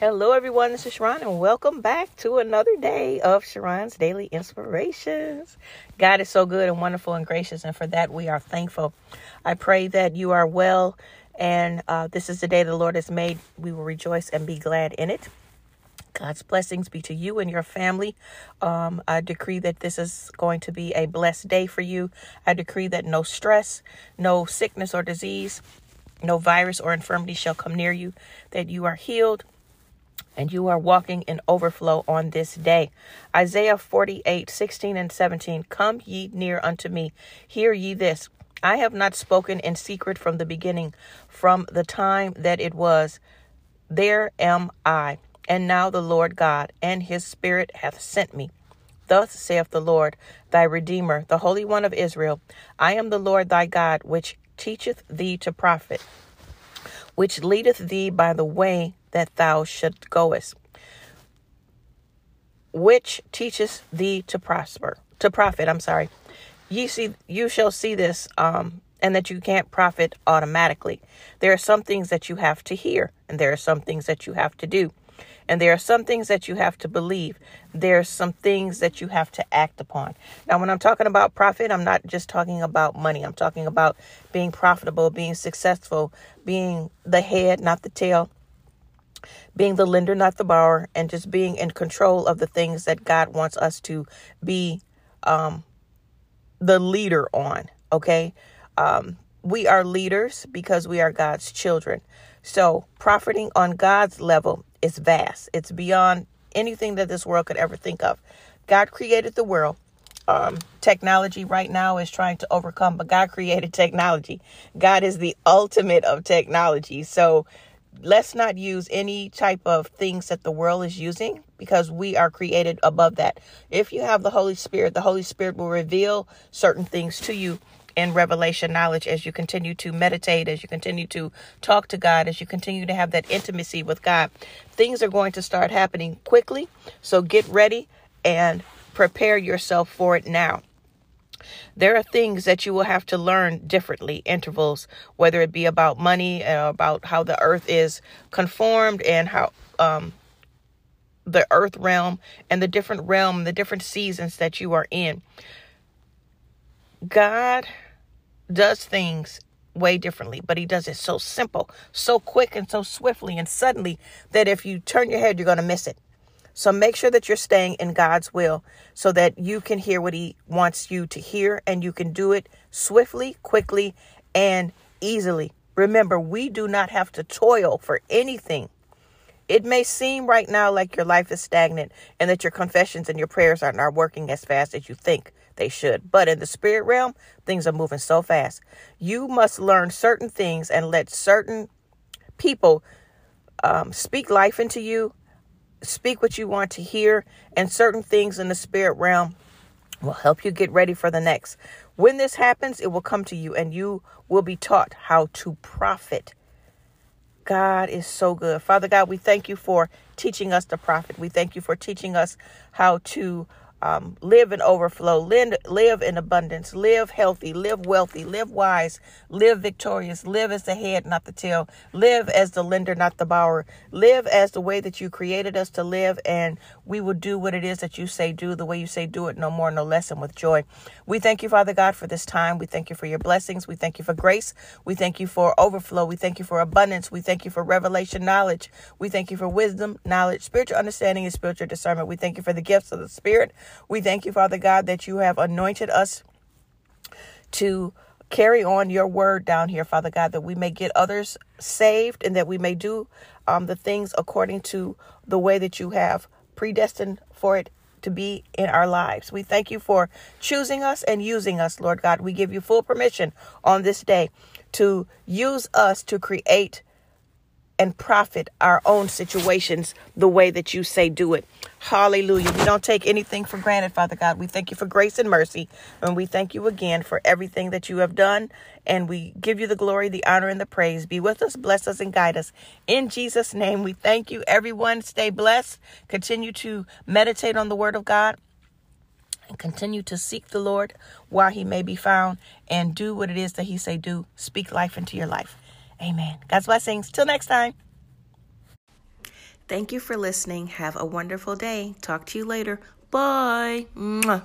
Hello, everyone. This is Sharron, and welcome back to another day of Sharron's Daily Inspirations. God is so good and wonderful and gracious, and for that we are thankful. I pray that you are well, and uh, this is the day the Lord has made. We will rejoice and be glad in it. God's blessings be to you and your family. Um, I decree that this is going to be a blessed day for you. I decree that no stress, no sickness or disease, no virus or infirmity shall come near you, that you are healed and you are walking in overflow on this day. Isaiah 48, 16 and 17. Come ye near unto me, hear ye this. I have not spoken in secret from the beginning, from the time that it was. There am I, and now the Lord God, and his Spirit hath sent me. Thus saith the Lord, thy Redeemer, the Holy One of Israel I am the Lord thy God, which teacheth thee to profit, which leadeth thee by the way that thou should goest, which teacheth thee to prosper, to profit. I'm sorry. Ye see, you shall see this, um, and that you can't profit automatically. There are some things that you have to hear, and there are some things that you have to do. And there are some things that you have to believe. There are some things that you have to act upon. Now, when I'm talking about profit, I'm not just talking about money. I'm talking about being profitable, being successful, being the head, not the tail, being the lender, not the borrower, and just being in control of the things that God wants us to be um, the leader on. Okay. Um, we are leaders because we are God's children. So, profiting on God's level is vast, it's beyond anything that this world could ever think of. God created the world. Um, technology right now is trying to overcome, but God created technology. God is the ultimate of technology. So, let's not use any type of things that the world is using because we are created above that. If you have the Holy Spirit, the Holy Spirit will reveal certain things to you in revelation knowledge as you continue to meditate, as you continue to talk to God, as you continue to have that intimacy with God. Things are going to start happening quickly. So get ready and prepare yourself for it now. There are things that you will have to learn differently, intervals, whether it be about money, uh, about how the earth is conformed and how um, the earth realm and the different realm, the different seasons that you are in. God does things way differently, but he does it so simple, so quick, and so swiftly and suddenly that if you turn your head, you're going to miss it. So make sure that you're staying in God's will so that you can hear what He wants you to hear and you can do it swiftly, quickly, and easily. Remember, we do not have to toil for anything. It may seem right now like your life is stagnant and that your confessions and your prayers are not working as fast as you think they should. But in the spirit realm, things are moving so fast. You must learn certain things and let certain people um, speak life into you speak what you want to hear, and certain things in the spirit realm will help you get ready for the next. When this happens, it will come to you, and you will be taught how to profit. God is so good. Father God, we thank you for teaching us to profit. We thank you for teaching us how to um, live in overflow, live, in abundance, live healthy, live wealthy, live wise, live victorious, live as the head, not the tail, live as the lender, not the borrower, live as the way that you created us to live, and we will do what it is that you say do, the way you say do it, no more, no less, and with joy. We thank you, Father God, for this time. We thank you for your blessings. We thank you for grace. We thank you for overflow. We thank you for abundance. We thank you for revelation knowledge. We thank you for wisdom, knowledge, spiritual understanding, and spiritual discernment. We thank you for the gifts of the Spirit. We thank you, Father God, that you have anointed us to carry on your word down here, Father God, that we may get others saved and that we may do um, the things according to the way that you have predestined for it to be in our lives. We thank you for choosing us and using us, Lord God. We give you full permission on this day to use us to create and profit our own situations the way that you say do it. Hallelujah. We don't take anything for granted, Father God. We thank you for grace and mercy. And we thank you again for everything that you have done. And we give you the glory, the honor, and the praise. Be with us, bless us, and guide us. In Jesus' name, we thank you. Everyone, stay blessed. Continue to meditate on the word of God. And continue to seek the Lord while he may be found and do what it is that he say do. Speak life into your life. Amen. God's blessings. Till next time. Thank you for listening. Have a wonderful day. Talk to you later. Bye. Mwah.